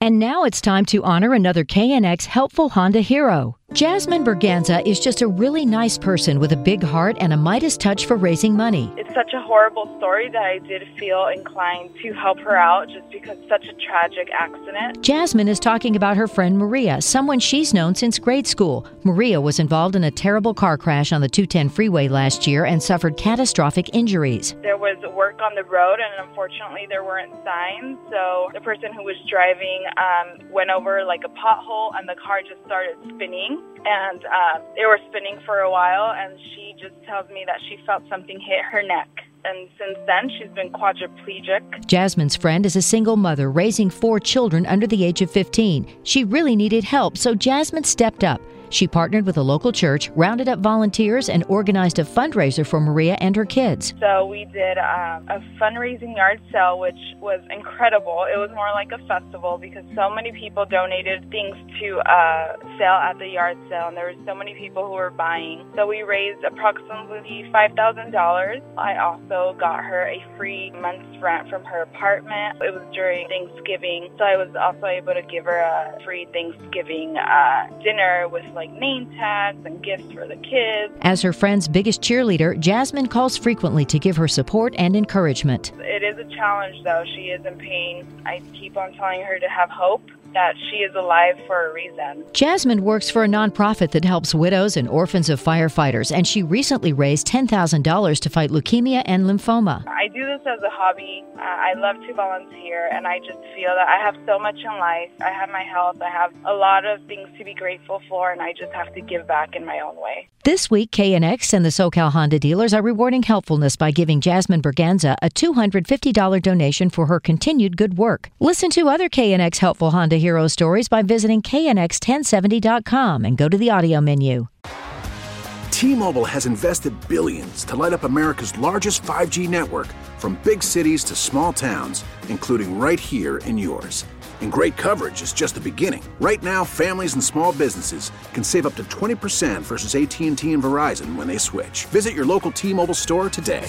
And now it's time to honor another KNX helpful Honda hero. Jasmine Berganza is just a really nice person with a big heart and a Midas touch for raising money. It's such a horrible story that I did feel inclined to help her out just because such a tragic accident. Jasmine is talking about her friend Maria, someone she's known since grade school. Maria was involved in a terrible car crash on the 210 freeway last year and suffered catastrophic injuries. There was work on the road, and unfortunately, there weren't signs. So the person who was driving um, went over like a pothole, and the car just started spinning and uh, they were spinning for a while and she just tells me that she felt something hit her neck and since then she's been quadriplegic. Jasmine's friend is a single mother raising four children under the age of 15. She really needed help, so Jasmine stepped up. She partnered with a local church, rounded up volunteers, and organized a fundraiser for Maria and her kids. So we did um, a fundraising yard sale, which was incredible. It was more like a festival because so many people donated things to uh, sell at the yard sale, and there were so many people who were buying. So we raised approximately $5,000. I also got her a free month's rent from her apartment. It was during Thanksgiving, so I was also able to give her a free Thanksgiving uh, dinner with like name tags and gifts for the kids. As her friend's biggest cheerleader, Jasmine calls frequently to give her support and encouragement. It is a challenge, though. She is in pain. I keep on telling her to have hope that she is alive for a reason. Jasmine works for a nonprofit that helps widows and orphans of firefighters, and she recently raised $10,000 to fight leukemia and lymphoma. I do this as a hobby. Uh, I love to volunteer, and I just feel that I have so much in life. I have my health, I have a lot of things to be grateful for, and I just have to give back in my own way. This week, KNX and the SoCal Honda dealers are rewarding helpfulness by giving Jasmine Berganza a $250 donation for her continued good work. Listen to other KNX helpful Honda hero stories by visiting knx1070.com and go to the audio menu. T-Mobile has invested billions to light up America's largest 5G network from big cities to small towns, including right here in yours. And great coverage is just the beginning. Right now, families and small businesses can save up to 20% versus AT&T and Verizon when they switch. Visit your local T-Mobile store today.